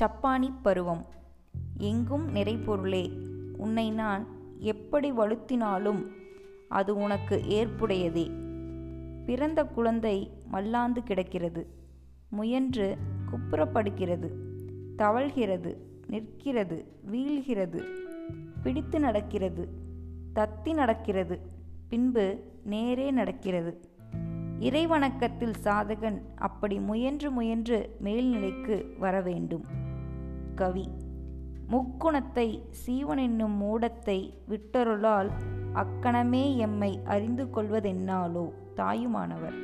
சப்பானி பருவம். எங்கும் நிறைபொருளே. உன்னை நான் எப்படி வலுத்தினாலும் அது உனக்கு ஏற்புடையதே. பிறந்த குழந்தை மல்லாந்து கிடக்கிறது. முயன்று குப்புறப்படுகிறது. தவழ்கிறது. நிற்கிறது. வீழ்கிறது. பிடித்து நடக்கிறது. தத்தி நடக்கிறது. பின்பு நேரே நடக்கிறது. இறைவணக்கத்தில் சாதகன் அப்படி முயன்று முயன்று மேல்நிலைக்கு வர வேண்டும் கவி. முக்குணத்தை சீவன் என்னும் மூடத்தை விட்டருளால் அக்கணமே எம்மை அறிந்து கொள்வதென்னாலோ தாயுமானவர்.